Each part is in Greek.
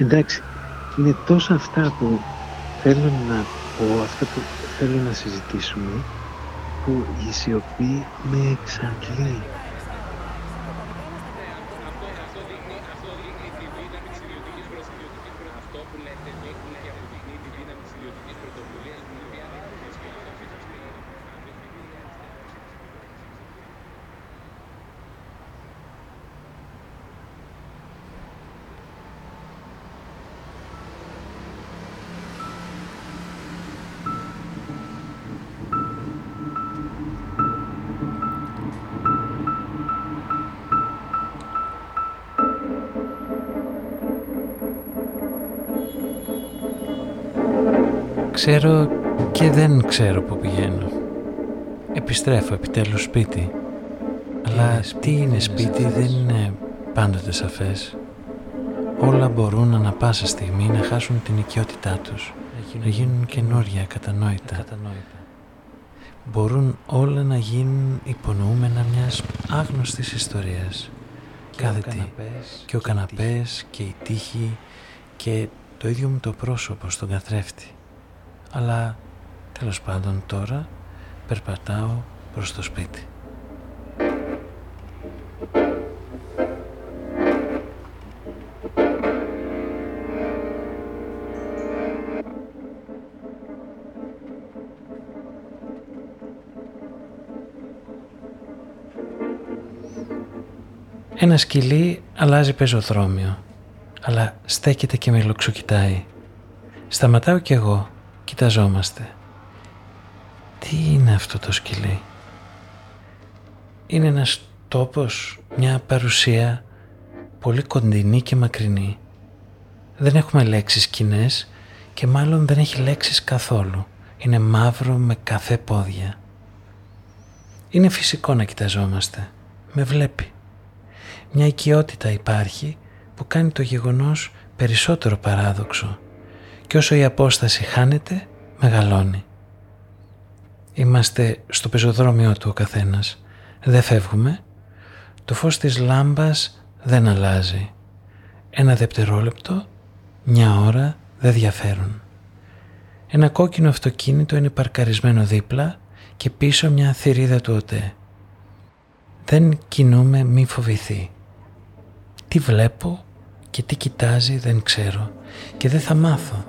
Εντάξει, είναι τόσα αυτά που θέλω να πω, αυτά που θέλω να συζητήσουμε, που η σιωπή με εξαντλεί. Ξέρω και δεν ξέρω που πηγαίνω. Επιστρέφω επιτέλους σπίτι. Αλλά τι είναι σπίτι δεν είναι πάντοτε σαφές. Όλα μπορούν ανα πάσα στιγμή να χάσουν την οικειότητά τους, να γίνουν καινούρια, κατανόητα. Μπορούν όλα να γίνουν υπονοούμενα μιας άγνωστης ιστορίας. Κάθε τι. Και ο καναπές και η τύχη και το ίδιο μου το πρόσωπο στον καθρέφτη αλλά τέλος πάντων τώρα περπατάω προς το σπίτι. Ένα σκυλί αλλάζει πεζοδρόμιο, αλλά στέκεται και με λοξοκοιτάει. Σταματάω κι εγώ Κοιταζόμαστε. Τι είναι αυτό το σκυλί; Είναι ένας τόπος, μια παρουσία πολύ κοντινή και μακρινή. Δεν έχουμε λέξεις κοινέ και μάλλον δεν έχει λέξεις καθόλου. Είναι μαύρο με καφέ πόδια. Είναι φυσικό να κοιταζόμαστε. Με βλέπει. Μια οικειότητα υπάρχει που κάνει το γεγονός περισσότερο παράδοξο και όσο η απόσταση χάνεται, μεγαλώνει. Είμαστε στο πεζοδρόμιο του ο καθένας. Δεν φεύγουμε. Το φως της λάμπας δεν αλλάζει. Ένα δευτερόλεπτο, μια ώρα δεν διαφέρουν. Ένα κόκκινο αυτοκίνητο είναι παρκαρισμένο δίπλα και πίσω μια θηρίδα του ΟΤΕ. Δεν κινούμε μη φοβηθεί. Τι βλέπω; Και τι κοιτάζει δεν ξέρω και δεν θα μάθω.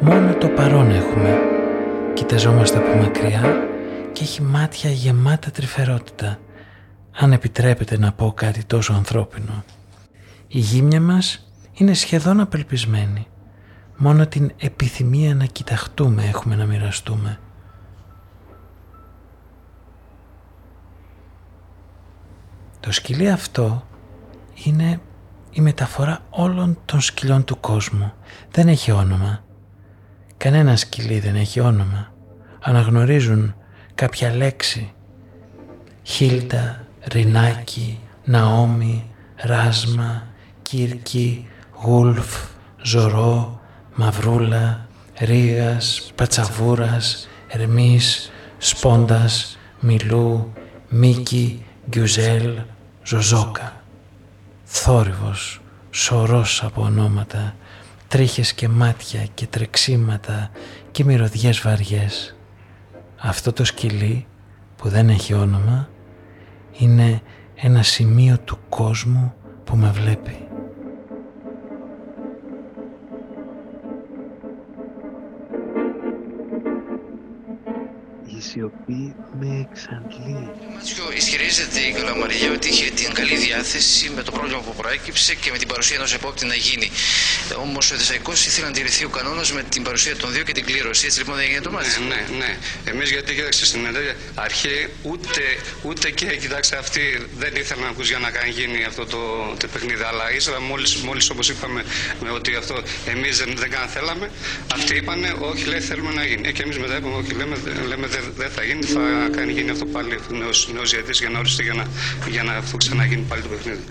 Μόνο το παρόν έχουμε. Κοιταζόμαστε από μακριά και έχει μάτια γεμάτα τρυφερότητα. Αν επιτρέπετε να πω κάτι τόσο ανθρώπινο. Η γύμνια μας είναι σχεδόν απελπισμένη. Μόνο την επιθυμία να κοιταχτούμε έχουμε να μοιραστούμε. Το σκυλί αυτό είναι η μεταφορά όλων των σκυλιών του κόσμου. Δεν έχει όνομα. Κανένα σκυλί δεν έχει όνομα. Αναγνωρίζουν κάποια λέξη. Χίλτα, Ρινάκι, Ναόμι, Ράσμα, Κύρκι, Γούλφ, Ζωρό, Μαυρούλα, Ρίγας, Πατσαβούρας, Ερμής, Σπόντας, Μιλού, Μίκη, Γκιουζέλ, Ζωζόκα. Θόρυβος, σωρός από ονόματα, τρίχες και μάτια και τρεξίματα και μυρωδιές βαριές. Αυτό το σκυλί που δεν έχει όνομα είναι ένα σημείο του κόσμου που με βλέπει. Σιωπή με εξαντλεί. Μάτσιο ισχυρίζεται η Καλαμαριά ότι είχε την καλή διάθεση με το πρόβλημα που προέκυψε και με την παρουσία ενός επόπτη να γίνει. Όμως ο Δεσαϊκό ήθελε να τηρηθεί ο κανόνας με την παρουσία των δύο και την κλήρωση. Έτσι λοιπόν δεν έγινε το μάτι. Ναι, ναι, ναι. Εμείς γιατί κοίταξε στην αρχή ούτε, ούτε και κοιτάξτε αυτοί δεν ήθελαν να ακούσουν για να κάνει γίνει αυτό το, το παιχνίδι. Αλλά ύστερα μόλις μόλις, όπως είπαμε ότι αυτό εμείς δεν, δεν καν θέλαμε, αυτοί είπαν όχι λέει θέλουμε να γίνει. Ε, και εμείς μετά είπαμε όχι λέμε, λέμε δεν δεν θα γίνει, θα κάνει γίνει αυτό πάλι νέος, νέος για να οριστεί για να, για να αυτό ξαναγίνει πάλι το παιχνίδι.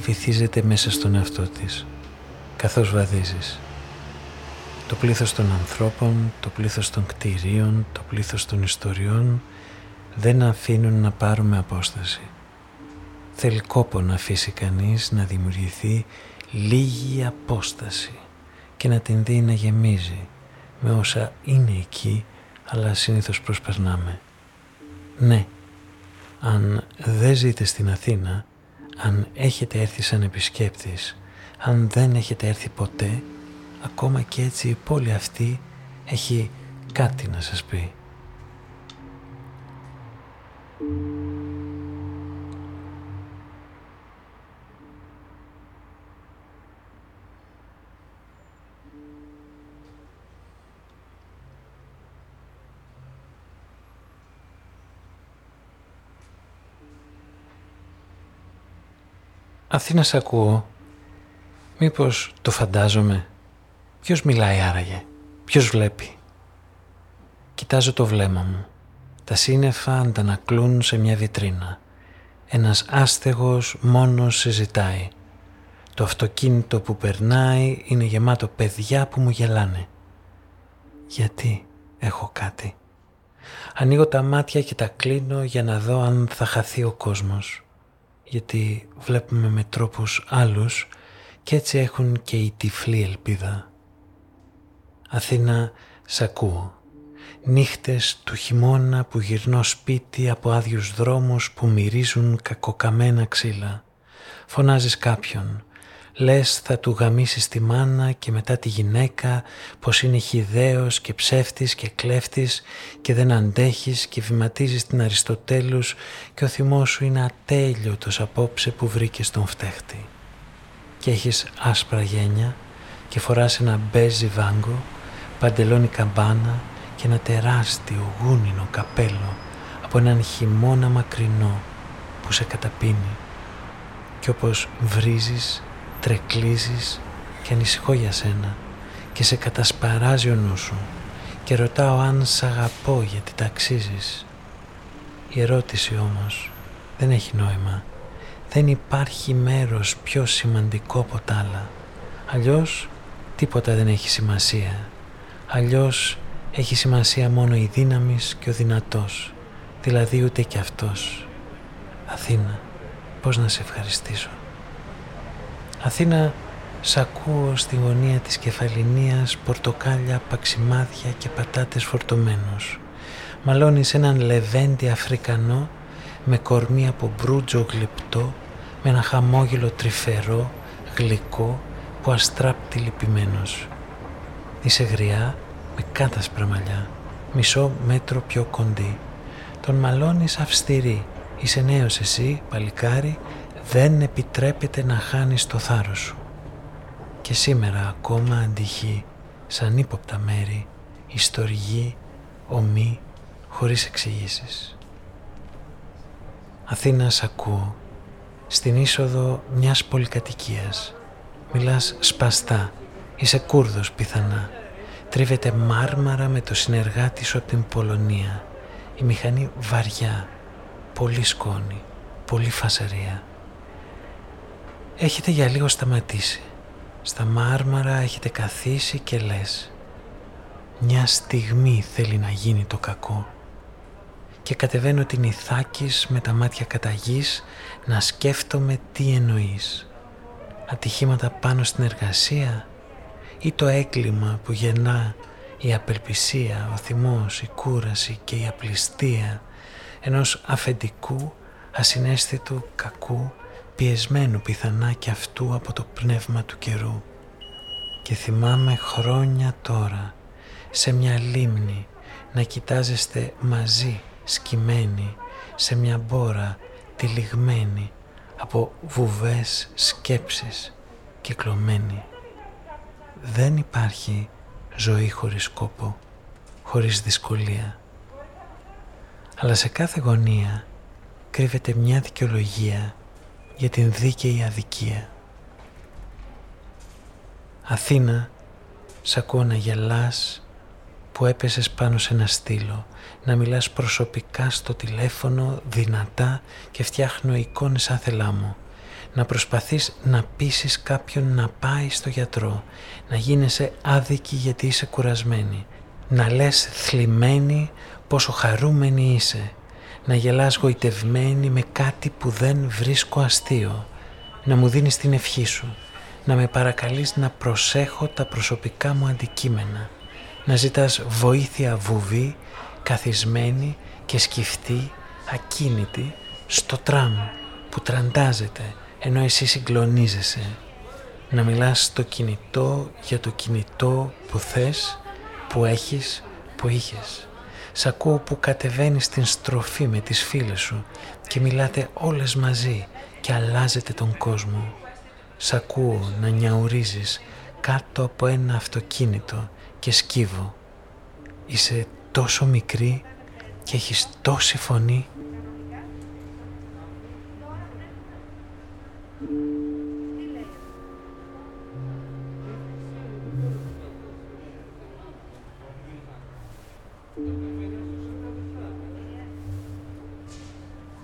Βυθίζεται μέσα στον εαυτό της, καθώς βαδίζεις. Το πλήθος των ανθρώπων, το πλήθος των κτηρίων, το πλήθος των ιστοριών δεν αφήνουν να πάρουμε απόσταση. Θέλει κόπο να αφήσει κανείς να δημιουργηθεί λίγη απόσταση και να την δει να γεμίζει με όσα είναι εκεί αλλά συνήθως προσπερνάμε. Ναι, αν δεν ζείτε στην Αθήνα, αν έχετε έρθει σαν επισκέπτης, αν δεν έχετε έρθει ποτέ, ακόμα και έτσι η πόλη αυτή έχει κάτι να σας πει. Αθήνα σ' ακούω. Μήπως το φαντάζομαι. Ποιος μιλάει άραγε; Ποιος βλέπει; Κοιτάζω το βλέμμα μου. Τα σύννεφα αντανακλούν σε μια βιτρίνα. Ένας άστεγος μόνος συζητάει. Το αυτοκίνητο που περνάει είναι γεμάτο παιδιά που μου γελάνε. Γιατί έχω κάτι; Ανοίγω τα μάτια και τα κλείνω για να δω αν θα χαθεί ο κόσμος γιατί βλέπουμε με τρόπους άλλους και έτσι έχουν και η τυφλή ελπίδα. Αθήνα, σ' ακούω. Νύχτες του χειμώνα που γυρνώ σπίτι από άδειους δρόμους που μυρίζουν κακοκαμένα ξύλα. Φωνάζεις κάποιον, Λες θα του γαμίσεις τη μάνα και μετά τη γυναίκα πως είναι χιδαίος και ψεύτης και κλέφτης και δεν αντέχεις και βηματίζεις την Αριστοτέλους και ο θυμός σου είναι ατέλειωτος απόψε που βρήκες τον φταίχτη. Και έχεις άσπρα γένια και φοράς ένα μπέζι βάγκο, παντελόνι καμπάνα και ένα τεράστιο γούνινο καπέλο από έναν χειμώνα μακρινό που σε καταπίνει. Και όπως βρίζεις τρεκλίζεις και ανησυχώ για σένα και σε κατασπαράζει ο νους σου και ρωτάω αν σ' αγαπώ γιατί τα αξίζεις. Η ερώτηση όμως δεν έχει νόημα. Δεν υπάρχει μέρος πιο σημαντικό από τα άλλα. Αλλιώς τίποτα δεν έχει σημασία. Αλλιώς έχει σημασία μόνο η δύναμης και ο δυνατός. Δηλαδή ούτε και αυτός. Αθήνα, πώς να σε ευχαριστήσω. Αθήνα σ' ακούω στη γωνία της κεφαλινίας πορτοκάλια, παξιμάδια και πατάτες φορτωμένους. Μαλώνεις έναν λεβέντι Αφρικανό με κορμί από μπρούτζο γλυπτό, με ένα χαμόγελο τρυφερό, γλυκό, που αστράπτει λυπημένος. Είσαι γριά με κάτασπρα μαλλιά, μισό μέτρο πιο κοντή. Τον μαλώνεις αυστηρή. Είσαι νέος εσύ, παλικάρι, δεν επιτρέπεται να χάνεις το θάρρος σου. Και σήμερα ακόμα αντυχεί σαν ύποπτα μέρη, ιστορική, ομή, χωρίς εξηγήσεις. Αθήνας σ' ακούω, στην είσοδο μιας πολυκατοικίας. Μιλάς σπαστά, είσαι Κούρδος πιθανά. Τρίβεται μάρμαρα με το συνεργάτη σου από την Πολωνία. Η μηχανή βαριά, πολύ σκόνη, πολύ φασαρία. Έχετε για λίγο σταματήσει. Στα μάρμαρα έχετε καθίσει και λες «Μια στιγμή θέλει να γίνει το κακό» και κατεβαίνω την Ιθάκης με τα μάτια καταγής να σκέφτομαι τι εννοείς. Ατυχήματα πάνω στην εργασία ή το έγκλημα που γεννά η απελπισία, ο θυμός, η κούραση και η απληστία ενός αφεντικού ασυναίσθητου κακού πιεσμένου πιθανά και αυτού από το πνεύμα του καιρού. Και θυμάμαι χρόνια τώρα σε μια λίμνη να κοιτάζεστε μαζί σκυμμένοι σε μια μπόρα τυλιγμένη από βουβές σκέψεις κυκλωμένη. Δεν υπάρχει ζωή χωρίς κόπο, χωρίς δυσκολία. Αλλά σε κάθε γωνία κρύβεται μια δικαιολογία για την δίκαιη αδικία. Αθήνα, σ' ακούω να γελάς που έπεσες πάνω σε ένα στήλο, να μιλάς προσωπικά στο τηλέφωνο δυνατά και φτιάχνω εικόνες άθελά μου, να προσπαθείς να πείσεις κάποιον να πάει στο γιατρό, να γίνεσαι άδικη γιατί είσαι κουρασμένη, να λες θλιμμένη πόσο χαρούμενη είσαι, να γελάς γοητευμένη με κάτι που δεν βρίσκω αστείο, να μου δίνεις την ευχή σου, να με παρακαλείς να προσέχω τα προσωπικά μου αντικείμενα, να ζητάς βοήθεια βουβή, καθισμένη και σκυφτή, ακίνητη, στο τραμ που τραντάζεται ενώ εσύ συγκλονίζεσαι. Να μιλάς στο κινητό για το κινητό που θες, που έχεις, που είχες. Σ' ακούω που κατεβαίνεις στην στροφή με τις φίλες σου και μιλάτε όλες μαζί και αλλάζετε τον κόσμο. Σ' ακούω να νιαουρίζεις κάτω από ένα αυτοκίνητο και σκύβω. Είσαι τόσο μικρή και έχεις τόση φωνή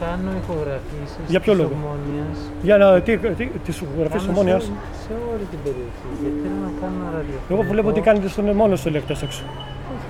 Κάνω ηχογραφήσεις Για ποιο λόγο; Για να, τι, τι, τις ηχογραφίες της ομόνιας. Σε όλη την περιοχή, γιατί θέλω να κάνω ραδιοφωνικό. Εγώ βλέπω ότι κάνετε στον μόνο στους ελεκτές έξω.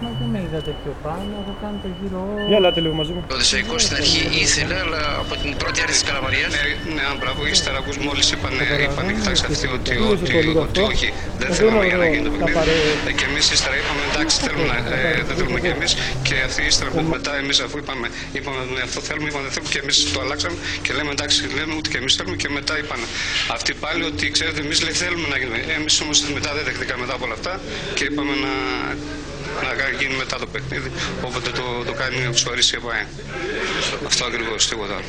Μα δεν με είδατε πιο πάνω, έχω κάνει το γύρο. Για ελάτε λίγο μαζί μου. Ο Δεσαϊκό στην αρχή ήθελε, αλλά από την πρώτη αρχή της Καλαμαριά. Ναι, ναι, αν μπράβο, ύστερα ακούς μόλις είπαν, είπαν, κοιτάξτε αυτοί ότι, ότι, ότι όχι, δεν θέλουμε για να γίνει το παιχνίδι. Ε, και εμείς ύστερα είπαμε, εντάξει, θέλουμε, ε, δεν θέλουμε και εμείς. Και αυτοί ύστερα μετά εμείς αφού είπαμε, είπαμε ναι, αυτό θέλουμε, είπαμε δεν θέλουμε και εμείς το αλλάξαμε και λέμε εντάξει, λέμε ότι και εμείς θέλουμε και μετά είπαν αυτοί πάλι ότι ξέρετε εμείς λέει θέλουμε να γίνουμε. Εμείς όμως μετά δεν δεχτήκαμε μετά από όλα αυτά και είπαμε να να γίνει μετά το παιχνίδι. Όποτε το, το κάνει ο Τσουαρίς η ΕΠΑΕ. Αυτό ακριβώς, τίποτα άλλο.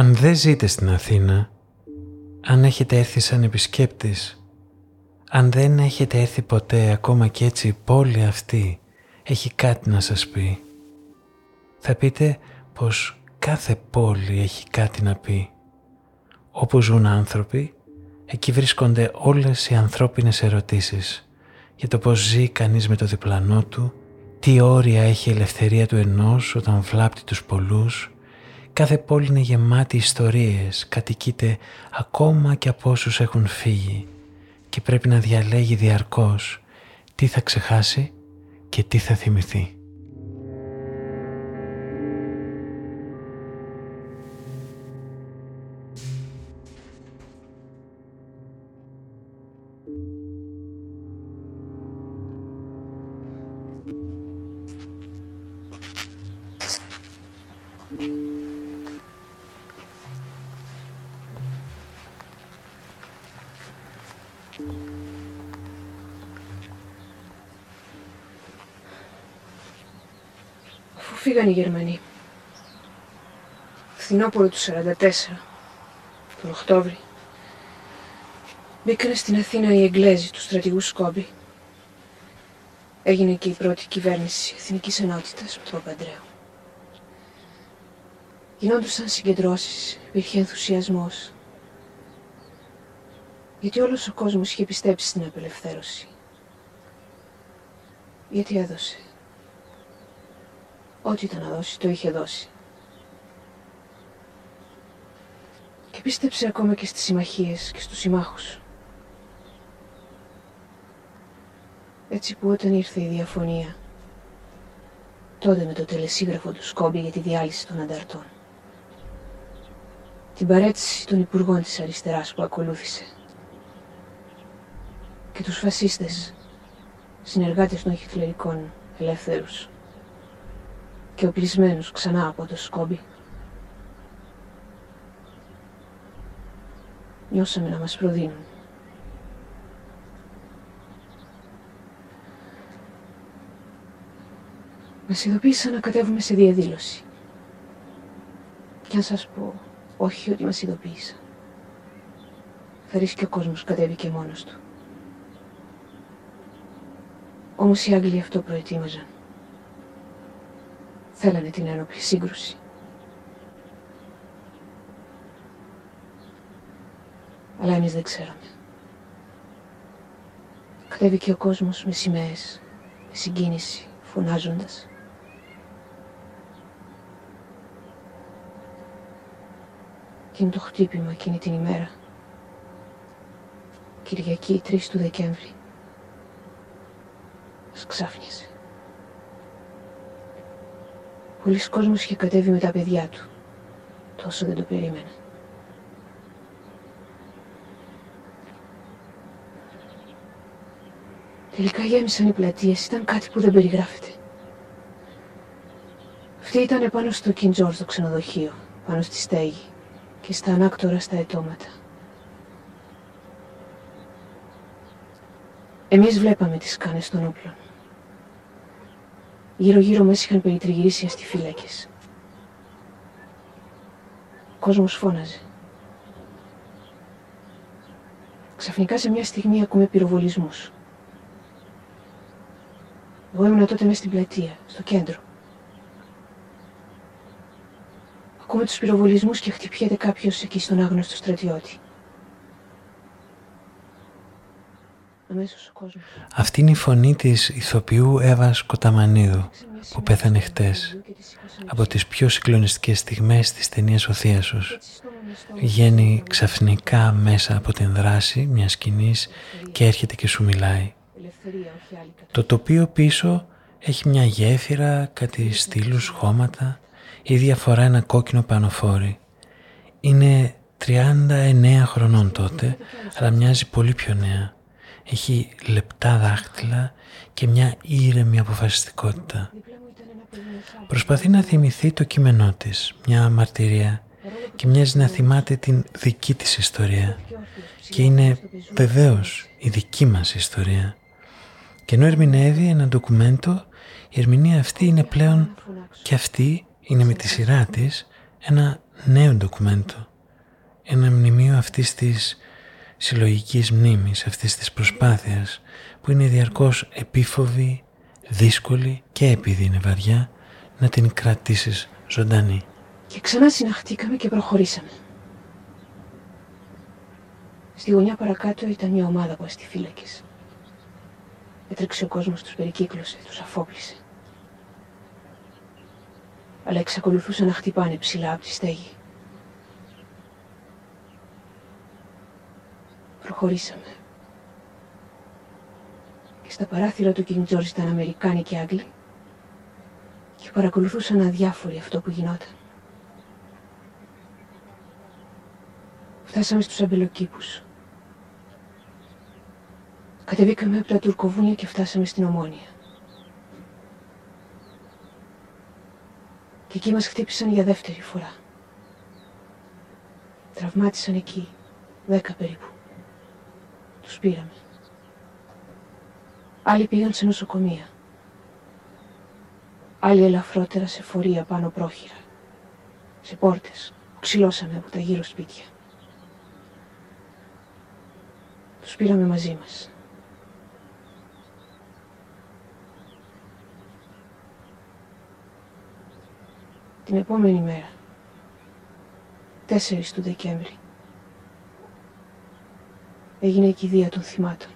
Αν δεν ζείτε στην Αθήνα, αν έχετε έρθει σαν επισκέπτης, αν δεν έχετε έρθει ποτέ ακόμα και έτσι η πόλη αυτή έχει κάτι να σας πει, θα πείτε πως κάθε πόλη έχει κάτι να πει. Όπου ζουν άνθρωποι, εκεί βρίσκονται όλες οι ανθρώπινες ερωτήσεις για το πώς ζει κανείς με το διπλανό του, τι όρια έχει η ελευθερία του ενός όταν βλάπτει τους πολλούς, Κάθε πόλη είναι γεμάτη ιστορίες, κατοικείται ακόμα και από όσους έχουν φύγει και πρέπει να διαλέγει διαρκώς τι θα ξεχάσει και τι θα θυμηθεί. Φύγαν οι Γερμανοί. φθινόπωρο του 44, τον Οκτώβρη, μπήκαν στην Αθήνα οι Εγγλέζοι τους στρατηγούς Σκόμπη. Έγινε και η πρώτη κυβέρνηση Εθνικής Ενότητας του Παπαντρέου. Γινόντουσαν συγκεντρώσεις, υπήρχε ενθουσιασμός. Γιατί όλος ο κόσμος είχε πιστέψει στην απελευθέρωση. Γιατί έδωσε. Ό,τι ήταν να δώσει, το είχε δώσει. Και πίστεψε ακόμα και στις συμμαχίες και στους συμμάχους. Έτσι που όταν ήρθε η διαφωνία, τότε με το τελεσίγραφο του Σκόμπι για τη διάλυση των ανταρτών. Την παρέτηση των υπουργών της αριστεράς που ακολούθησε. Και τους φασίστες, συνεργάτες των χιτλερικών ελεύθερους και οπλισμένους ξανά από το Σκόμπι. Νιώσαμε να μας προδίνουν. Μας ειδοποίησαν να κατέβουμε σε διαδήλωση. Και αν σας πω όχι ότι μας ειδοποίησαν. Θα ρίσκει ο κόσμος κατέβηκε μόνος του. Όμως οι Άγγλοι αυτό προετοίμαζαν. Θέλανε την ένοπλη σύγκρουση. Αλλά εμείς δεν ξέραμε. Κατέβηκε ο κόσμος με σημαίες, με συγκίνηση, φωνάζοντας. Εκείνο το χτύπημα εκείνη την ημέρα. Κυριακή 3 του Δεκέμβρη. Μας ξάφνιασε. Πολλοί κόσμος είχε κατέβει με τα παιδιά του. Τόσο δεν το περίμενα. Τελικά γέμισαν οι πλατείες. Ήταν κάτι που δεν περιγράφεται. Αυτή ήταν επάνω στο Κιντζόρ, στο ξενοδοχείο, πάνω στη στέγη και στα ανάκτορα στα ετώματα. Εμείς βλέπαμε τις σκάνες των όπλων. Γύρω-γύρω μας είχαν περιτριγυρίσει αστιφύλακες. Ο κόσμος φώναζε. Ξαφνικά σε μια στιγμή ακούμε πυροβολισμούς. Εγώ ήμουν τότε μέσα στην πλατεία, στο κέντρο. Ακούμε τους πυροβολισμούς και χτυπιέται κάποιος εκεί στον άγνωστο στρατιώτη. Αυτή είναι η φωνή της ηθοποιού Εύας Κοταμανίδου που πέθανε χτες από τις πιο συγκλονιστικές στιγμές της ταινίας «Ο Θίασος». Βγαίνει ξαφνικά μέσα από την δράση μιας σκηνής και έρχεται και σου μιλάει. Το τοπίο πίσω έχει μια γέφυρα, κάτι στήλους, χώματα ή διαφορά ένα κόκκινο πανοφόρι. Είναι 39 χρονών τότε, αλλά μοιάζει πολύ πιο νέα. Έχει λεπτά δάχτυλα και μια ήρεμη αποφασιστικότητα. Προσπαθεί να θυμηθεί το κείμενό της, μια μαρτυρία και μοιάζει να θυμάται την δική της ιστορία. Και είναι βεβαίως η δική μας ιστορία. Και ενώ ερμηνεύει ένα ντοκουμέντο, η ερμηνεία αυτή είναι πλέον και αυτή είναι με τη σειρά της ένα νέο ντοκουμέντο. Ένα μνημείο αυτής της συλλογικής μνήμης, αυτής της προσπάθειας που είναι διαρκώς επίφοβη, δύσκολη και επειδή είναι βαριά να την κρατήσεις ζωντανή. Και ξανά συναχτήκαμε και προχωρήσαμε. Στη γωνιά παρακάτω ήταν μια ομάδα από αστιφύλακες. Έτρεξε ο κόσμος, τους περικύκλωσε, τους αφόπλησε. Αλλά εξακολουθούσαν να χτυπάνε ψηλά από τη στέγη. Προχωρήσαμε. Και στα παράθυρα του King George ήταν Αμερικάνοι και Άγγλοι και παρακολουθούσαν αδιάφοροι αυτό που γινόταν. Φτάσαμε στους αμπελοκήπους. Κατεβήκαμε από τα τουρκοβούνια και φτάσαμε στην Ομόνια. Και εκεί μας χτύπησαν για δεύτερη φορά. Τραυμάτισαν εκεί, δέκα περίπου. Τους πήραμε. Άλλοι πήγαν σε νοσοκομεία. Άλλοι ελαφρότερα σε φορεία πάνω πρόχειρα. Σε πόρτες. ξυλώσαμε από τα γύρω σπίτια. Τους πήραμε μαζί μας. Την επόμενη μέρα, 4 του Δεκέμβρη, έγινε η κηδεία των θυμάτων.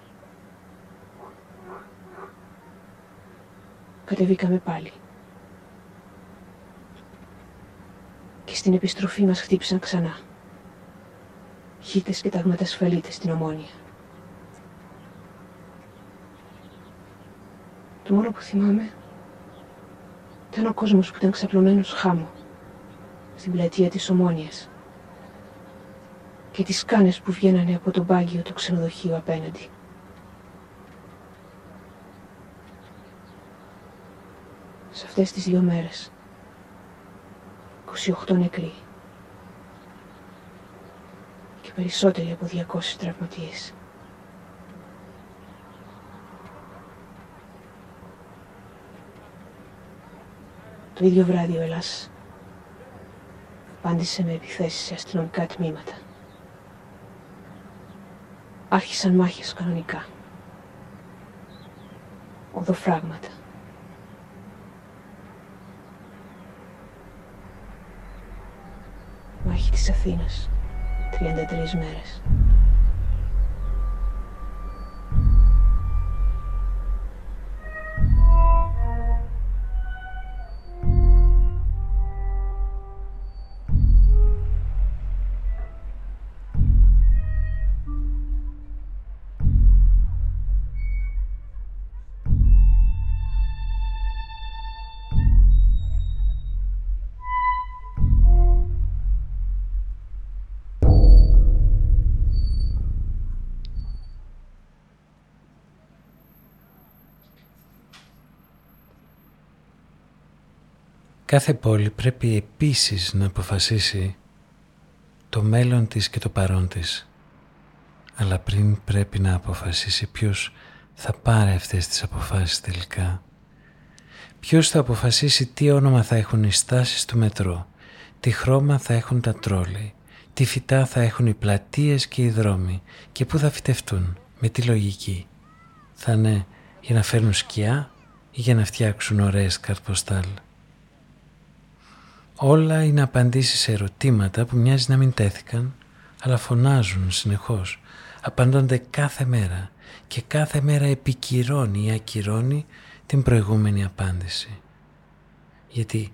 Κατεβήκαμε πάλι. Και στην επιστροφή μας χτύπησαν ξανά. Χίτες και ταγματασφαλίτες στην Ομόνια. Το μόνο που θυμάμαι ήταν ο κόσμος που ήταν ξαπλωμένος χάμω στην πλατεία της Ομόνιας και τις κάνες που βγαίνανε από το μπάγκιο του ξενοδοχείου απέναντι. Σε αυτές τις δύο μέρες 28 νεκροί και περισσότεροι από 200 τραυματίες. Το ίδιο βράδυ ο Ελλάς απάντησε με επιθέσεις σε αστυνομικά τμήματα. Άρχισαν μάχες κανονικά. Οδοφράγματα. Μάχη της Αθήνας. 33 μέρες. Κάθε πόλη πρέπει επίσης να αποφασίσει το μέλλον της και το παρόν της. Αλλά πριν πρέπει να αποφασίσει ποιος θα πάρει αυτές τις αποφάσεις τελικά. Ποιος θα αποφασίσει τι όνομα θα έχουν οι στάσεις του μετρό, τι χρώμα θα έχουν τα τρόλοι, τι φυτά θα έχουν οι πλατείες και οι δρόμοι και πού θα φυτευτούν, με τι λογική. Θα είναι για να φέρνουν σκιά ή για να φτιάξουν ωραίες καρτποστάλ. Όλα είναι απαντήσεις σε ερωτήματα που μοιάζει να μην τέθηκαν, αλλά φωνάζουν συνεχώς. Απαντώνται κάθε μέρα και κάθε μέρα επικυρώνει ή ακυρώνει την προηγούμενη απάντηση. Γιατί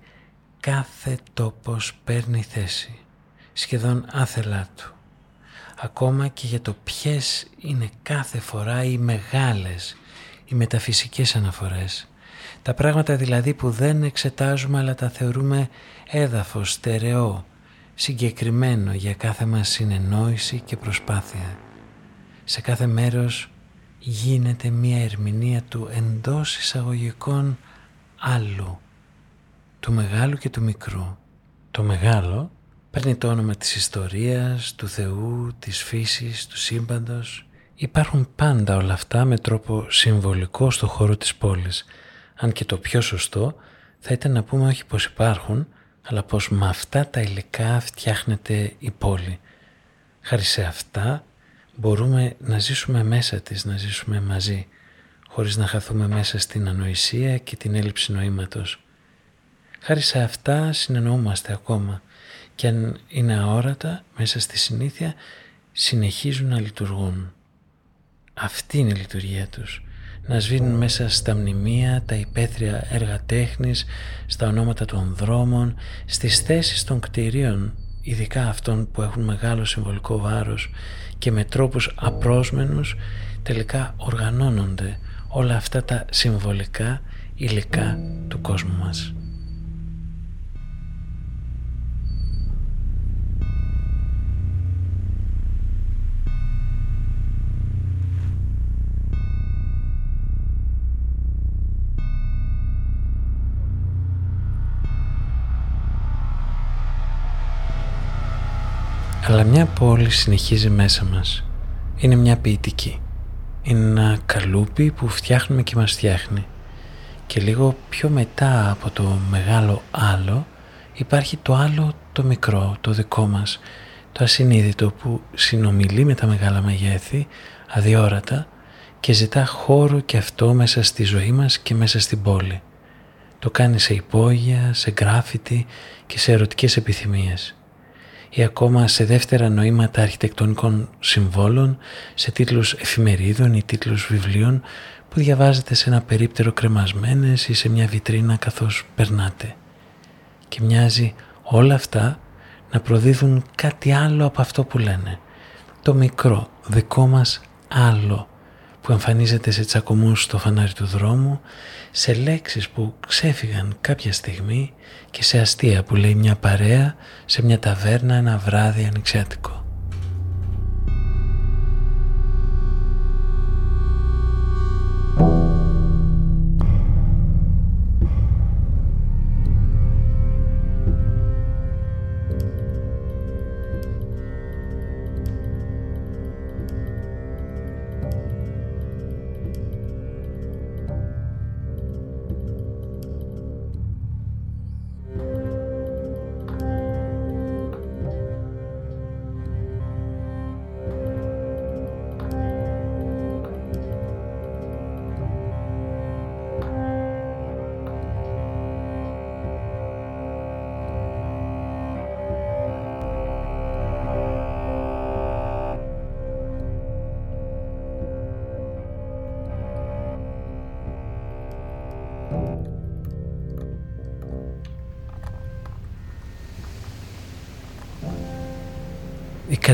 κάθε τόπος παίρνει θέση, σχεδόν άθελά του. Ακόμα και για το ποιες είναι κάθε φορά οι μεγάλες, οι μεταφυσικές αναφορές. Τα πράγματα δηλαδή που δεν εξετάζουμε αλλά τα θεωρούμε έδαφος στερεό, συγκεκριμένο για κάθε μας συνεννόηση και προσπάθεια. Σε κάθε μέρος γίνεται μία ερμηνεία του εντός εισαγωγικών άλλου, του μεγάλου και του μικρού. Το μεγάλο παίρνει το όνομα της ιστορίας, του Θεού, της φύσης, του σύμπαντος. Υπάρχουν πάντα όλα αυτά με τρόπο συμβολικό στο χώρο της πόλης, αν και το πιο σωστό θα ήταν να πούμε όχι πως υπάρχουν, αλλά πως με αυτά τα υλικά φτιάχνεται η πόλη. Χάρη σε αυτά μπορούμε να ζήσουμε μέσα της, να ζήσουμε μαζί, χωρίς να χαθούμε μέσα στην ανοησία και την έλλειψη νοήματος. Χάρη σε αυτά συνεννοούμαστε ακόμα και αν είναι αόρατα μέσα στη συνήθεια συνεχίζουν να λειτουργούν. Αυτή είναι η λειτουργία τους να σβήνουν μέσα στα μνημεία τα υπαίθρια έργα τέχνης, στα ονόματα των δρόμων, στις θέσεις των κτηρίων, ειδικά αυτών που έχουν μεγάλο συμβολικό βάρος και με τρόπους απρόσμενους τελικά οργανώνονται όλα αυτά τα συμβολικά υλικά του κόσμου μας. Αλλά μια πόλη συνεχίζει μέσα μας. Είναι μια ποιητική. Είναι ένα καλούπι που φτιάχνουμε και μας φτιάχνει. Και λίγο πιο μετά από το μεγάλο άλλο υπάρχει το άλλο το μικρό, το δικό μας, το ασυνείδητο που συνομιλεί με τα μεγάλα μεγέθη, αδιόρατα και ζητά χώρο και αυτό μέσα στη ζωή μας και μέσα στην πόλη. Το κάνει σε υπόγεια, σε γκράφιτι και σε ερωτικές επιθυμίες ή ακόμα σε δεύτερα νοήματα αρχιτεκτονικών συμβόλων, σε τίτλους εφημερίδων ή τίτλους βιβλίων που διαβάζετε σε ένα περίπτερο κρεμασμένες ή σε μια βιτρίνα καθώς περνάτε. Και μοιάζει όλα αυτά να προδίδουν κάτι άλλο από αυτό που λένε. Το μικρό, δικό μας άλλο που εμφανίζεται σε τσακωμούς στο φανάρι του δρόμου, σε λέξεις που ξέφυγαν κάποια στιγμή και σε αστεία που λέει μια παρέα σε μια ταβέρνα ένα βράδυ ανοιξιάτικο.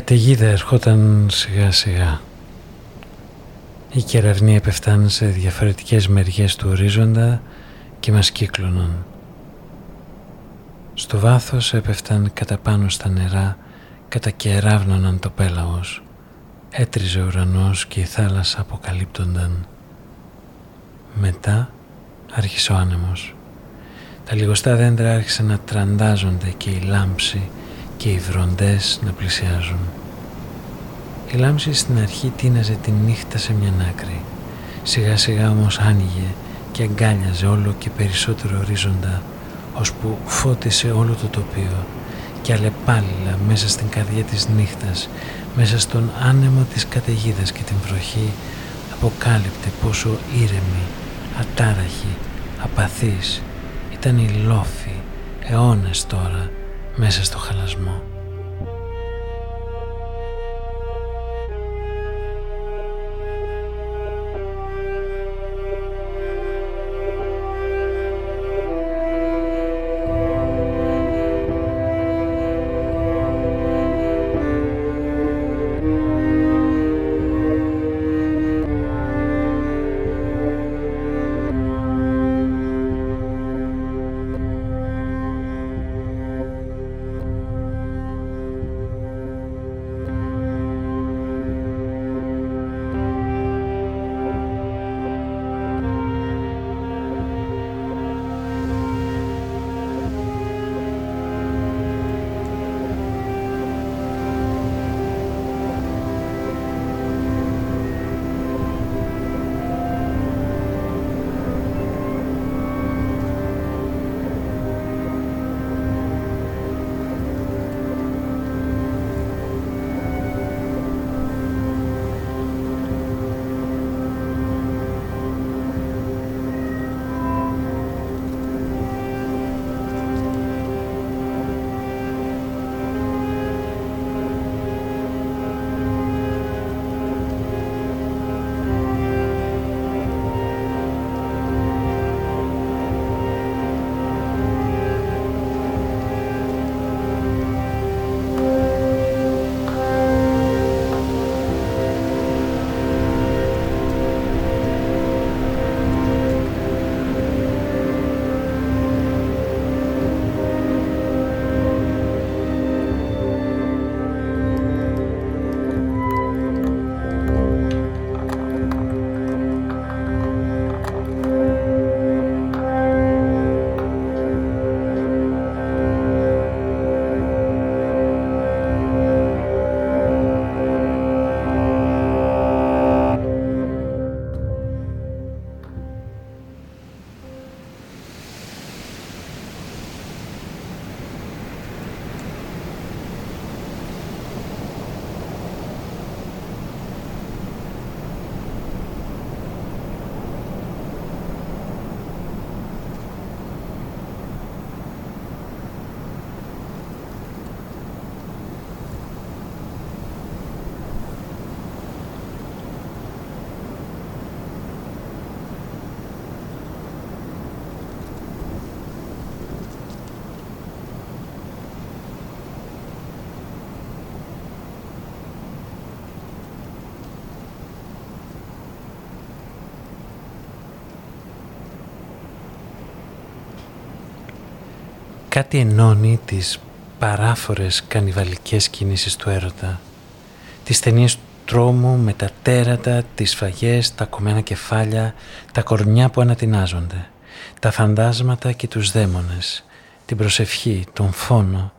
Καταιγίδα ερχόταν σιγά σιγά. Οι κεραυνοί έπεφταν σε διαφορετικές μεριές του ορίζοντα και μας κύκλωναν. Στο βάθος έπεφταν κατά πάνω στα νερά, κατακεράβνωναν το πέλαγος. Έτριζε ο ουρανός και η θάλασσα αποκαλύπτονταν. Μετά άρχισε ο άνεμος. Τα λιγοστά δέντρα άρχισαν να τραντάζονται και η λάμψη και οι βροντές να πλησιάζουν. Η λάμψη στην αρχή τίναζε τη νύχτα σε μια άκρη. Σιγά σιγά όμως άνοιγε και αγκάλιαζε όλο και περισσότερο ορίζοντα ώσπου φώτισε όλο το τοπίο και αλεπάλληλα μέσα στην καρδιά της νύχτας, μέσα στον άνεμο της καταιγίδας και την βροχή αποκάλυπτε πόσο ήρεμη, ατάραχη, απαθής ήταν η λόφη αιώνες τώρα μέσα στο χαλασμό. Κάτι ενώνει τις παράφορες κανιβαλικές κινήσεις του έρωτα. Τις ταινίες του τρόμου με τα τέρατα, τις φαγές, τα κομμένα κεφάλια, τα κορνιά που ανατινάζονται, τα φαντάσματα και τους δαίμονες, την προσευχή, τον φόνο,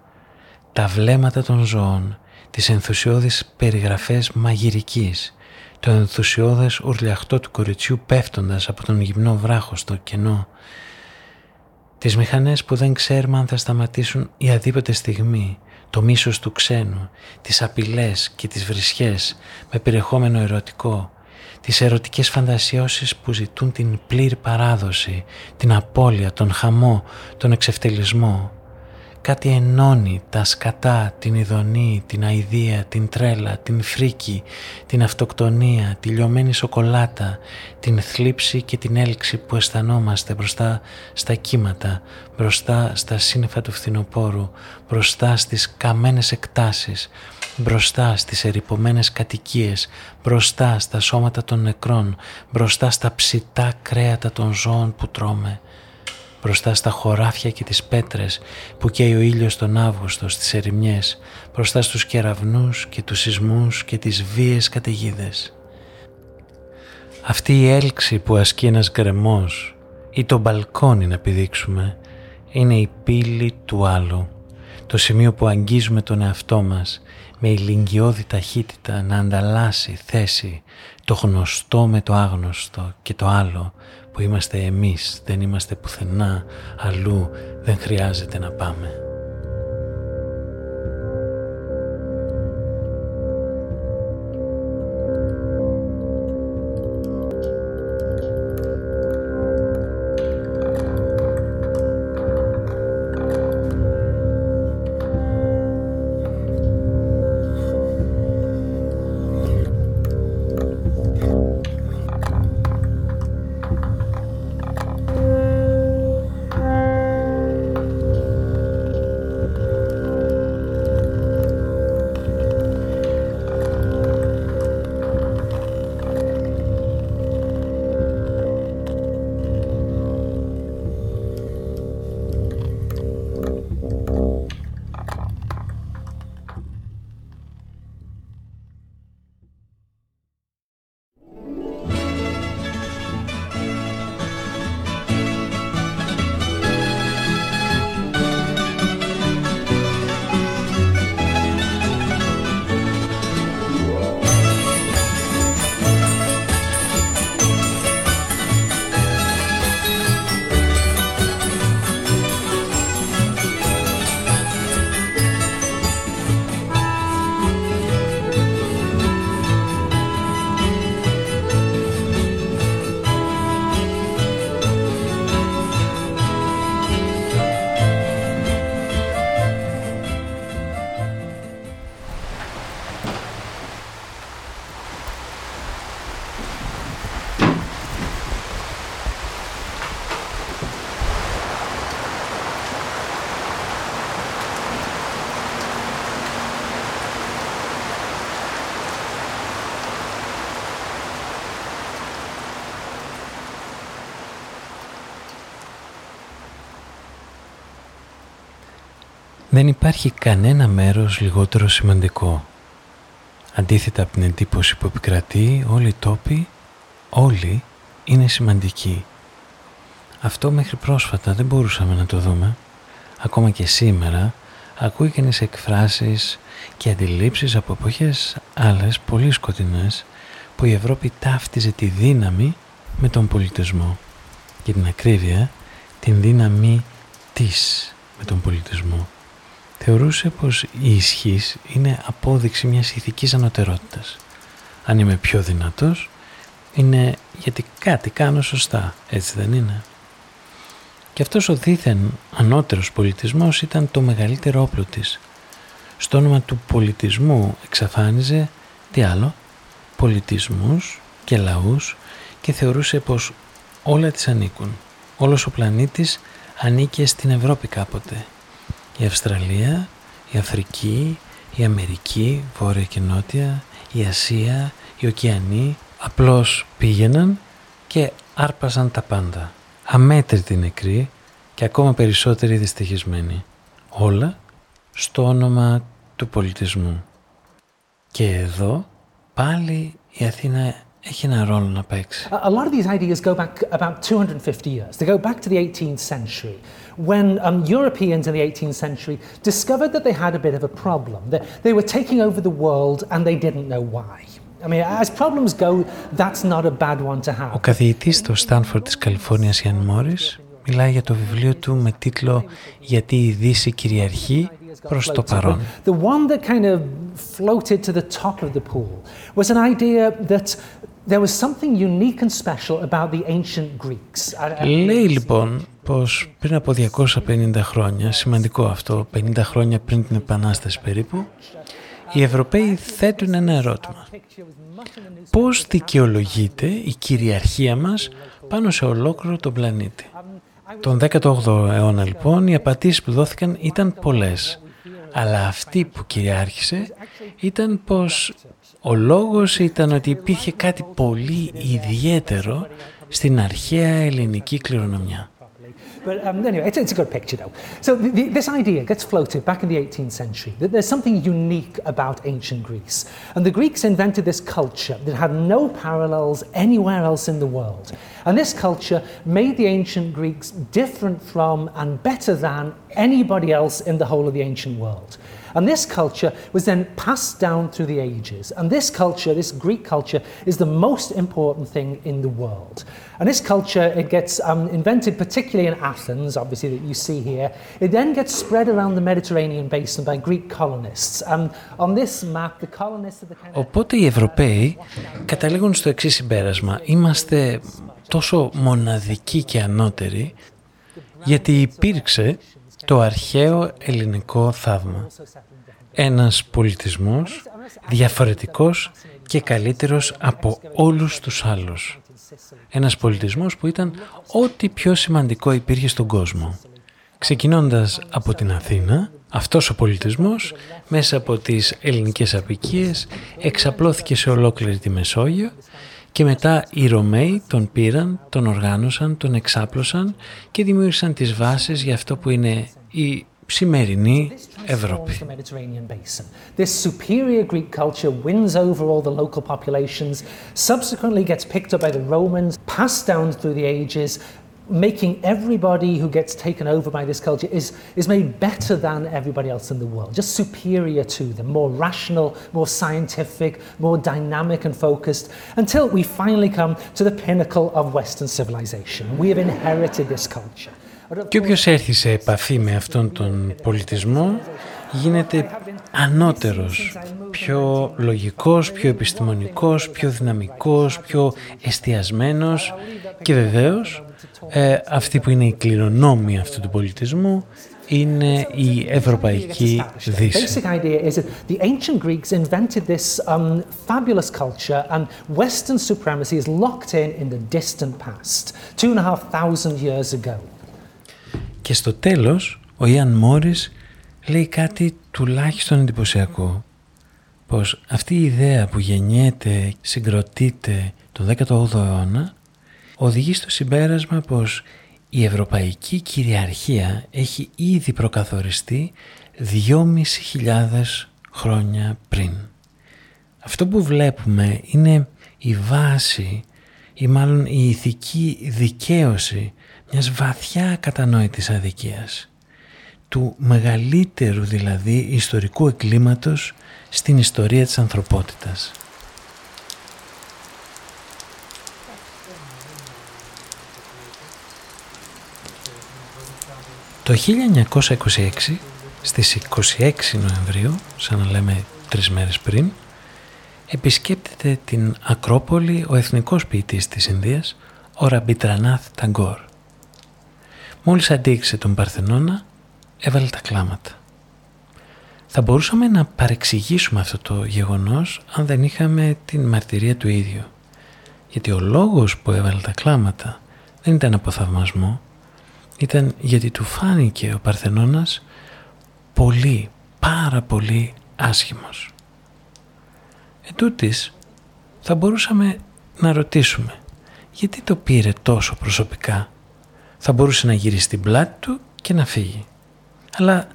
τα βλέμματα των ζώων, τις ενθουσιώδεις περιγραφές μαγειρικής, το ενθουσιώδες ουρλιαχτό του κοριτσιού πέφτοντας από τον γυμνό βράχο στο κενό, τις μηχανές που δεν ξέρουμε αν θα σταματήσουν η αδίποτε στιγμή, το μίσος του ξένου, τις απειλές και τις βρισιές με περιεχόμενο ερωτικό, τις ερωτικές φαντασιώσεις που ζητούν την πλήρη παράδοση, την απώλεια, τον χαμό, τον εξευτελισμό, Κάτι ενώνει τα σκατά, την ειδονή, την αηδία, την τρέλα, την φρίκη, την αυτοκτονία, τη λιωμένη σοκολάτα, την θλίψη και την έλξη που αισθανόμαστε μπροστά στα κύματα, μπροστά στα σύννεφα του φθινοπόρου, μπροστά στις καμένες εκτάσεις, μπροστά στις ερυπωμένες κατοικίες, μπροστά στα σώματα των νεκρών, μπροστά στα ψητά κρέατα των ζώων που τρώμε, μπροστά στα χωράφια και τις πέτρες που καίει ο ήλιος τον Αύγουστο στις ερημιές, μπροστά στους κεραυνούς και τους σεισμούς και τις βίες καταιγίδες. Αυτή η έλξη που ασκεί ένας γκρεμός ή το μπαλκόνι να πηδήξουμε είναι η πύλη του άλλου, το σημείο που αγγίζουμε τον εαυτό μας με ηλικιώδη ταχύτητα να ανταλλάσσει θέση το γνωστό με το άγνωστο και το άλλο που είμαστε εμείς, δεν είμαστε πουθενά, αλλού δεν χρειάζεται να πάμε. Δεν υπάρχει κανένα μέρος λιγότερο σημαντικό. Αντίθετα από την εντύπωση που επικρατεί, όλοι οι τόποι, όλοι είναι σημαντικοί. Αυτό μέχρι πρόσφατα δεν μπορούσαμε να το δούμε. Ακόμα και σήμερα ακούει κανείς εκφράσεις και αντιλήψεις από εποχές άλλες πολύ σκοτεινές που η Ευρώπη ταύτιζε τη δύναμη με τον πολιτισμό. Και την ακρίβεια την δύναμη της με τον πολιτισμό θεωρούσε πως η ισχύς είναι απόδειξη μιας ηθικής ανωτερότητας. Αν είμαι πιο δυνατός, είναι γιατί κάτι κάνω σωστά, έτσι δεν είναι; Και αυτός ο δίθεν ανώτερος πολιτισμός ήταν το μεγαλύτερο όπλο της. Στο όνομα του πολιτισμού εξαφάνιζε, τι άλλο, πολιτισμούς και λαούς και θεωρούσε πως όλα τις ανήκουν. Όλος ο πλανήτης ανήκε στην Ευρώπη κάποτε η Αυστραλία, η Αφρική, η Αμερική, Βόρεια και Νότια, η Ασία, η Οκεανή απλώς πήγαιναν και άρπαζαν τα πάντα. Αμέτρητοι νεκροί και ακόμα περισσότεροι δυστυχισμένοι. Όλα στο όνομα του πολιτισμού. Και εδώ πάλι η Αθήνα έχει ένα ρόλο να παίξει. A lot of these ideas go back about 250 years. They go back to the 18th century when um, Europeans in the 18th century discovered that they had a bit of a problem. They, they were taking over the world and they didn't know why. I mean, as problems go, that's not a bad one to have. Ο καθηγητής στο Στάνφορντ της Καλιφόρνιας, Ιαν Μόρις, μιλάει για το βιβλίο του με τίτλο «Γιατί η Δύση κυριαρχεί προς το παρόν». The one that kind of floated to the top of the pool was an idea that there was something unique and special about the ancient Greeks. Λέει λοιπόν πως πριν από 250 χρόνια, σημαντικό αυτό, 50 χρόνια πριν την Επανάσταση περίπου, οι Ευρωπαίοι θέτουν ένα ερώτημα. Πώς δικαιολογείται η κυριαρχία μας πάνω σε ολόκληρο τον πλανήτη; Τον 18ο αιώνα λοιπόν οι απαντήσεις που δόθηκαν ήταν πολλές. Αλλά αυτή που κυριάρχησε ήταν πως ο λόγος ήταν ότι υπήρχε κάτι πολύ ιδιαίτερο στην αρχαία ελληνική κληρονομιά. But um, anyway, it's, it's a good picture though. So the, the, this idea gets floated back in the 18th century that there's something unique about ancient Greece. And the Greeks invented this culture that had no parallels anywhere else in the world. And this culture made the ancient Greeks different from and better than anybody else in the whole of the ancient world. And this culture was then passed down through the ages. And this culture, this Greek culture, is the most important thing in the world. And this culture, it gets um, invented particularly in Athens, obviously, that you see here. It then gets spread around the Mediterranean basin by Greek colonists. Um, on this map, the colonists are the kind of... Οπότε οι Ευρωπαίοι καταλήγουν στο εξής συμπέρασμα. Είμαστε τόσο μοναδικοί και ανώτεροι γιατί υπήρξε το αρχαίο ελληνικό θαύμα. Ένας πολιτισμός διαφορετικός και καλύτερος από όλους τους άλλους. Ένας πολιτισμός που ήταν ό,τι πιο σημαντικό υπήρχε στον κόσμο. Ξεκινώντας από την Αθήνα, αυτός ο πολιτισμός μέσα από τις ελληνικές απικίες εξαπλώθηκε σε ολόκληρη τη Μεσόγειο και μετά οι Ρωμαίοι τον πήραν, τον οργάνωσαν, τον εξάπλωσαν και δημιούργησαν τις βάσεις για αυτό που είναι η σημερινή Ευρώπη. This superior Greek culture wins over all the local populations, subsequently gets picked up by the Romans, passed down through the ages, making everybody who gets taken over by this culture is, is made better than everybody else in the world, just superior to them, more rational, more scientific, more dynamic and focused, until we finally come to the pinnacle of Western civilization. We have inherited this culture. Και όποιος έρθει σε επαφή με αυτόν τον πολιτισμό γίνεται ανώτερος, πιο λογικός, πιο επιστημονικός, πιο δυναμικός, πιο εστιασμένος και βεβαίως ε, αυτή που είναι η κληρονόμη αυτού του πολιτισμού είναι η Ευρωπαϊκή Δύση. The basic idea is that the ancient Greeks invented this um, fabulous culture and Western supremacy is locked in in the distant past, two and a half thousand years ago. Και στο τέλος, ο Ιαν Μόρις λέει κάτι τουλάχιστον εντυπωσιακό. Πως αυτή η ιδέα που γεννιέται, συγκροτείται το 18ο αιώνα, οδηγεί στο συμπέρασμα πως η ευρωπαϊκή κυριαρχία έχει ήδη προκαθοριστεί 2.500 χρόνια πριν. Αυτό που βλέπουμε είναι η βάση ή μάλλον η ηθική δικαίωση μιας βαθιά κατανόητης αδικίας. Του μεγαλύτερου δηλαδή ιστορικού εκκλήματος στην ιστορία της ανθρωπότητας. Το 1926, στις 26 Νοεμβρίου, σαν να λέμε τρεις μέρες πριν, επισκέπτεται την Ακρόπολη ο εθνικός ποιητής της Ινδίας, ο Ραμπιντρανάθ Ταγκόρ. Μόλις αντίκρισε τον Παρθενώνα, έβαλε τα κλάματα. Θα μπορούσαμε να παρεξηγήσουμε αυτό το γεγονός αν δεν είχαμε την μαρτυρία του ίδιου. Γιατί ο λόγος που έβαλε τα κλάματα δεν ήταν από θαυμασμό, ήταν γιατί του φάνηκε ο Παρθενώνας πολύ, πάρα πολύ άσχημος. Ετούτοις θα μπορούσαμε να ρωτήσουμε γιατί το πήρε τόσο προσωπικά. Θα μπορούσε να γυρίσει την πλάτη του και να φύγει. Αλλά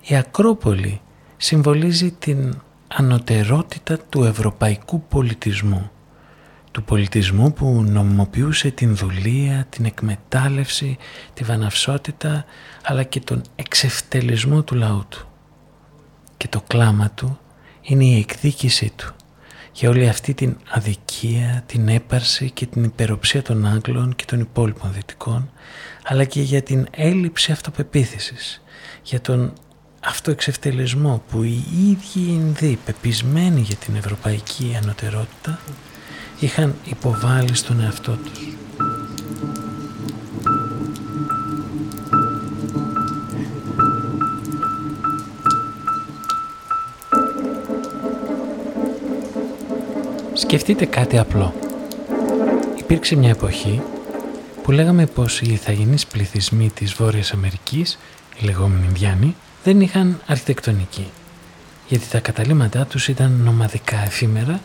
Η Ακρόπολη συμβολίζει την ανωτερότητα του ευρωπαϊκού πολιτισμού. Του πολιτισμού που νομιμοποιούσε την δουλεία, την εκμετάλλευση, τη βαναυσότητα αλλά και τον εξευτελισμό του λαού του. Και το κλάμα του είναι η εκδίκησή του για όλη αυτή την αδικία, την έπαρση και την υπεροψία των Άγγλων και των υπόλοιπων Δυτικών αλλά και για την έλλειψη αυτοπεποίθησης, για τον αυτοεξευτελισμό που οι ίδιοι Ινδοί πεπισμένοι για την ευρωπαϊκή ανωτερότητα είχαν υποβάλει στον εαυτό τους. Σκεφτείτε κάτι απλό. Υπήρξε μια εποχή που λέγαμε πως οι ηθαγενείς πληθυσμοί της Βόρειας Αμερικής, οι λεγόμενοι Ινδιάνοι, δεν είχαν αρχιτεκτονική, γιατί τα καταλήμματά τους ήταν νομαδικά εφήμερα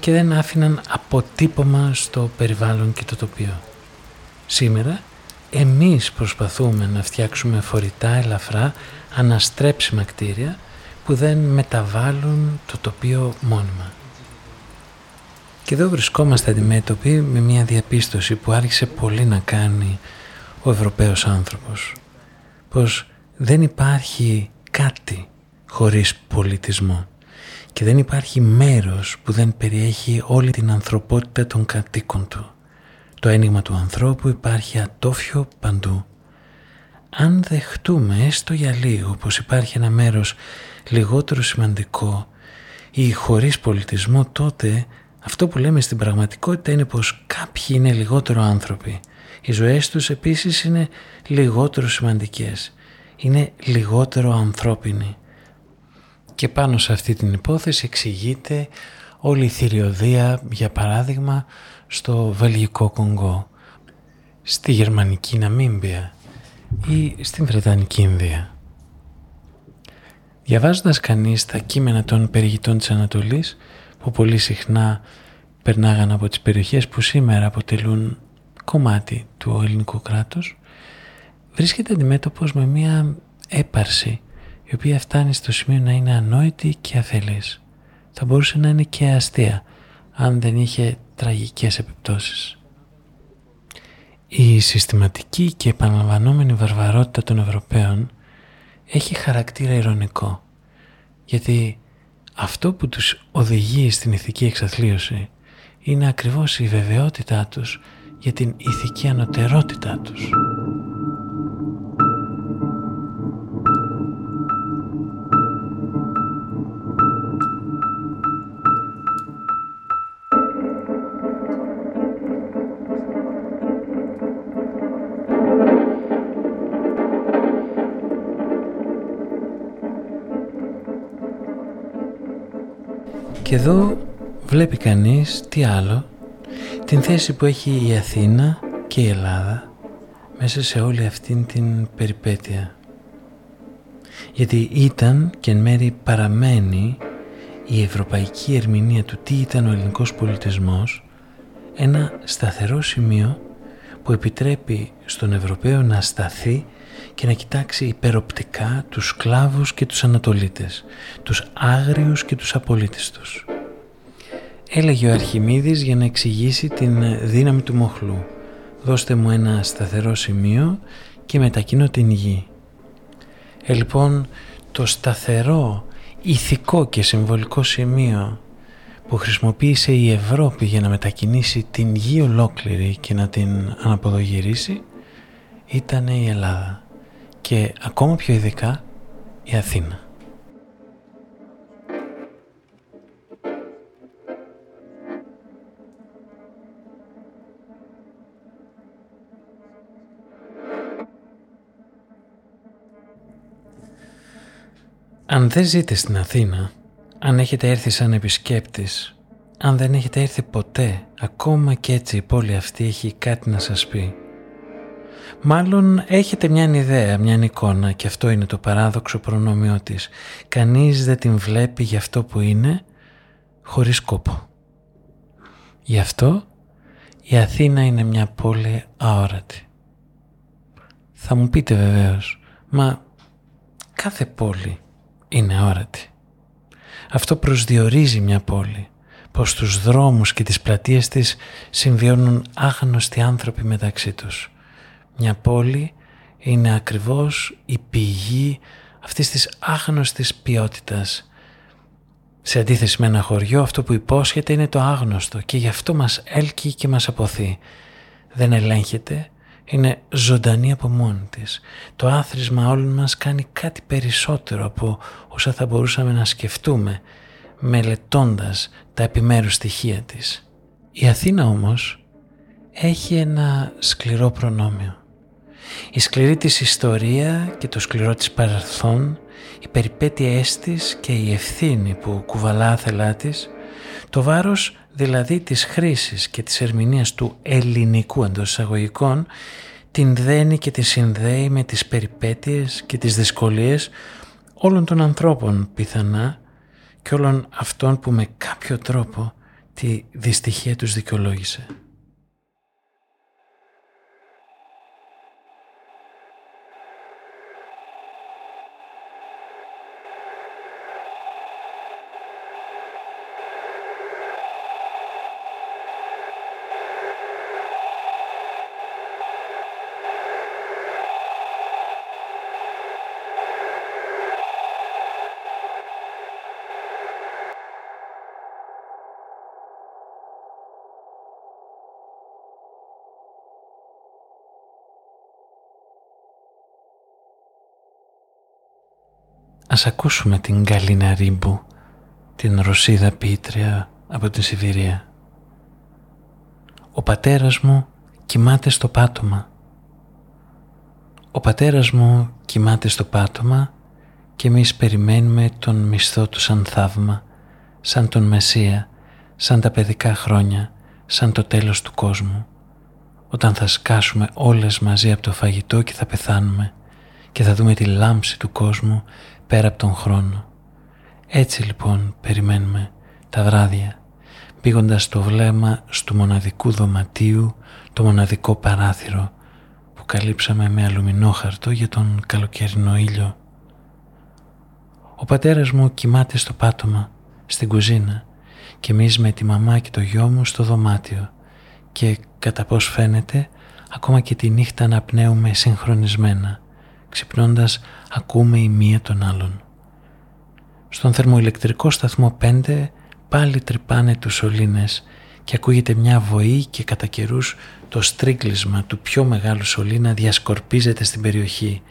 και δεν άφηναν αποτύπωμα στο περιβάλλον και το τοπίο. Σήμερα εμείς προσπαθούμε να φτιάξουμε φορητά, ελαφρά, αναστρέψιμα κτίρια που δεν μεταβάλλουν το τοπίο μόνιμα. Και εδώ βρισκόμαστε αντιμέτωποι με μια διαπίστωση που άρχισε πολύ να κάνει ο Ευρωπαίος άνθρωπος. Πως δεν υπάρχει κάτι χωρίς πολιτισμό και δεν υπάρχει μέρος που δεν περιέχει όλη την ανθρωπότητα των κατοίκων του. Το ένιγμα του ανθρώπου υπάρχει ατόφιο παντού. Αν δεχτούμε έστω για λίγο πως υπάρχει ένα μέρος λιγότερο σημαντικό ή χωρίς πολιτισμό τότε αυτό που λέμε στην πραγματικότητα είναι πως κάποιοι είναι λιγότερο άνθρωποι. Οι ζωές τους επίσης είναι λιγότερο σημαντικές. Είναι λιγότερο ανθρώπινοι. Και πάνω σε αυτή την υπόθεση εξηγείται όλη η θηριωδία, για παράδειγμα, στο Βελγικό Κονγκό, στη Γερμανική Ναμίμπια ή στην Βρετανική Ινδία. Διαβάζοντας κανείς τα κείμενα των περιηγητών της Ανατολής, που πολύ συχνά περνάγαν από τις περιοχές που σήμερα αποτελούν κομμάτι του ελληνικού κράτους, βρίσκεται αντιμέτωπος με μία έπαρση η οποία φτάνει στο σημείο να είναι ανόητη και αφελής. Θα μπορούσε να είναι και αστεία αν δεν είχε τραγικές επιπτώσεις. Η συστηματική και επαναλαμβανόμενη βαρβαρότητα των Ευρωπαίων έχει χαρακτήρα ηρωνικό γιατί αυτό που τους οδηγεί στην ηθική εξαθλίωση είναι ακριβώς η βεβαιότητά τους για την ηθική ανωτερότητά τους. Και εδώ βλέπει κανείς τι άλλο την θέση που έχει η Αθήνα και η Ελλάδα μέσα σε όλη αυτήν την περιπέτεια. Γιατί ήταν και εν μέρει παραμένει η ευρωπαϊκή ερμηνεία του τι ήταν ο ελληνικός πολιτισμός ένα σταθερό σημείο που επιτρέπει στον Ευρωπαίο να σταθεί και να κοιτάξει υπεροπτικά τους σκλάβους και τους Ανατολίτες, τους άγριους και τους απολύτιστους. Έλεγε ο Αρχιμίδης για να εξηγήσει την δύναμη του μοχλού. Δώστε μου ένα σταθερό σημείο και μετακινώ την γη. Ε, λοιπόν, το σταθερό, ηθικό και συμβολικό σημείο που χρησιμοποίησε η Ευρώπη για να μετακινήσει την γη ολόκληρη και να την αναποδογυρίσει ήταν η Ελλάδα και ακόμα πιο ειδικά η Αθήνα. Αν δεν ζείτε στην Αθήνα, αν έχετε έρθει σαν επισκέπτης, αν δεν έχετε έρθει ποτέ, ακόμα και έτσι η πόλη αυτή έχει κάτι να σας πει. Μάλλον έχετε μια ιδέα, μια εικόνα και αυτό είναι το παράδοξο προνόμιο της. Κανείς δεν την βλέπει για αυτό που είναι, χωρίς κόπο. Γι' αυτό η Αθήνα είναι μια πόλη αόρατη. Θα μου πείτε βεβαίως, μα κάθε πόλη είναι αόρατη. Αυτό προσδιορίζει μια πόλη, πως στους δρόμους και τις πλατείες της συμβιώνουν άγνωστοι άνθρωποι μεταξύ τους. Μια πόλη είναι ακριβώς η πηγή αυτής της άγνωστης ποιότητας. Σε αντίθεση με ένα χωριό αυτό που υπόσχεται είναι το άγνωστο και γι' αυτό μας έλκει και μας αποθεί. Δεν ελέγχεται, είναι ζωντανή από μόνη της. Το άθροισμα όλων μας κάνει κάτι περισσότερο από όσα θα μπορούσαμε να σκεφτούμε μελετώντας τα επιμέρους στοιχεία της. Η Αθήνα όμως έχει ένα σκληρό προνόμιο. Η σκληρή της ιστορία και το σκληρό της παρελθόν, οι περιπέτειές της και η ευθύνη που κουβαλά άθελά της, το βάρος δηλαδή της χρήσης και της ερμηνείας του ελληνικού εντός εισαγωγικών, την δένει και τη συνδέει με τις περιπέτειες και τις δυσκολίες όλων των ανθρώπων πιθανά και όλων αυτών που με κάποιο τρόπο τη δυστυχία τους δικαιολόγησε. Ας ακούσουμε την Γκαλίνα Ρίμπου, την Ρωσίδα Πίτρια από τη Σιβηρία. Ο πατέρας μου κοιμάται στο πάτωμα. Ο πατέρας μου κοιμάται στο πάτωμα και εμείς περιμένουμε τον μισθό του σαν θαύμα, σαν τον Μεσσία, σαν τα παιδικά χρόνια, σαν το τέλος του κόσμου. Όταν θα σκάσουμε όλες μαζί από το φαγητό και θα πεθάνουμε και θα δούμε τη λάμψη του κόσμου πέρα από τον χρόνο. Έτσι λοιπόν περιμένουμε τα βράδια, πήγοντας το βλέμμα στο μοναδικού δωματίου, το μοναδικό παράθυρο που καλύψαμε με αλουμινόχαρτο για τον καλοκαιρινό ήλιο. Ο πατέρας μου κοιμάται στο πάτωμα, στην κουζίνα και εμείς με τη μαμά και το γιο μου στο δωμάτιο και κατά πώς φαίνεται ακόμα και τη νύχτα αναπνέουμε συγχρονισμένα ξυπνώντας ακούμε η μία τον άλλον. Στον θερμοηλεκτρικό σταθμό 5 πάλι τρυπάνε τους σωλήνες και ακούγεται μια βοή και κατά καιρούς το στρίγκλισμα του πιο μεγάλου σωλήνα διασκορπίζεται στην περιοχή,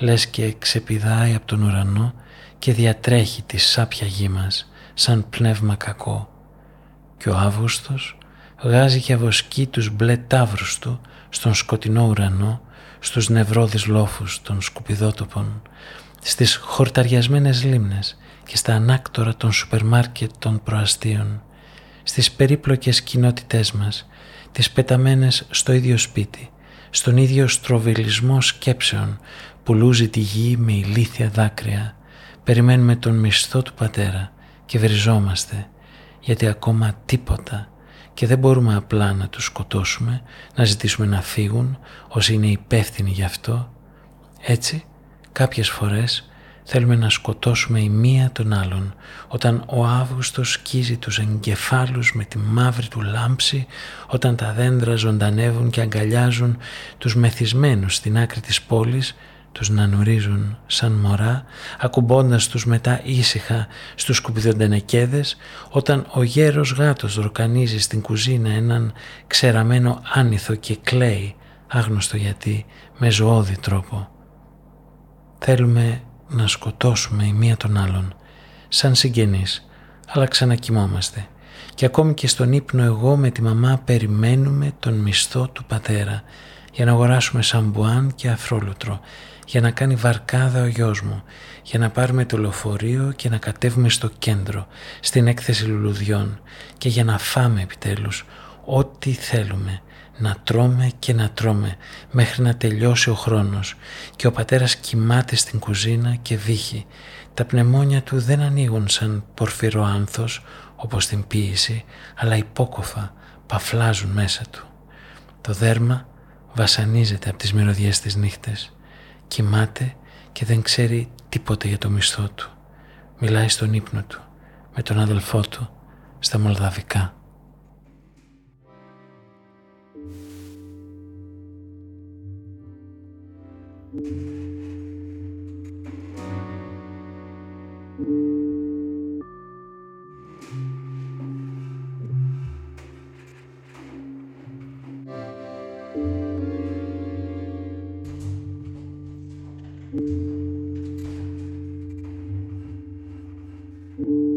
λες και ξεπηδάει από τον ουρανό και διατρέχει τη σάπια γη μας σαν πνεύμα κακό. Και ο Αύγουστος βγάζει και αβοσκεί τους μπλε τάβρους του στον σκοτεινό ουρανό στους νευρώδεις λόφους των σκουπιδότοπων, στις χορταριασμένες λίμνες και στα ανάκτορα των σούπερ μάρκετ των προαστίων, στις περίπλοκες κοινότητές μας, τις πεταμένες στο ίδιο σπίτι, στον ίδιο στροβιλισμό σκέψεων που λούζει τη γη με ηλίθια δάκρυα, περιμένουμε τον μισθό του πατέρα και βριζόμαστε γιατί ακόμα τίποτα και δεν μπορούμε απλά να τους σκοτώσουμε, να ζητήσουμε να φύγουν όσοι είναι υπεύθυνοι γι' αυτό. Έτσι, κάποιες φορές θέλουμε να σκοτώσουμε η μία τον άλλον όταν ο Αύγουστος σκίζει τους εγκεφάλους με τη μαύρη του λάμψη όταν τα δέντρα ζωντανεύουν και αγκαλιάζουν τους μεθυσμένους στην άκρη της πόλης τους να νουρίζουν σαν μωρά, ακουμπώντας τους μετά ήσυχα στους σκουπιδιοντενεκέδες, όταν ο γέρος γάτος ροκανίζει στην κουζίνα έναν ξεραμένο άνηθο και κλαίει, άγνωστο γιατί, με ζωώδη τρόπο. Θέλουμε να σκοτώσουμε η μία τον άλλον, σαν συγγενείς, αλλά ξανακοιμόμαστε. Και ακόμη και στον ύπνο εγώ με τη μαμά περιμένουμε τον μισθό του πατέρα για να αγοράσουμε σαμπουάν και αφρόλουτρο για να κάνει βαρκάδα ο γιος μου, για να πάρουμε το λεωφορείο και να κατέβουμε στο κέντρο, στην έκθεση λουλουδιών και για να φάμε επιτέλους ό,τι θέλουμε, να τρώμε και να τρώμε μέχρι να τελειώσει ο χρόνος και ο πατέρας κοιμάται στην κουζίνα και βύχει. Τα πνευμόνια του δεν ανοίγουν σαν πορφυρό άνθος όπως την ποίηση, αλλά υπόκοφα παφλάζουν μέσα του. Το δέρμα βασανίζεται από τις μυρωδιές της νύχτες κοιμάται και δεν ξέρει τίποτα για το μισθό του. Μιλάει στον ύπνο του με τον αδελφό του στα Μολδαβικά. thank you thank you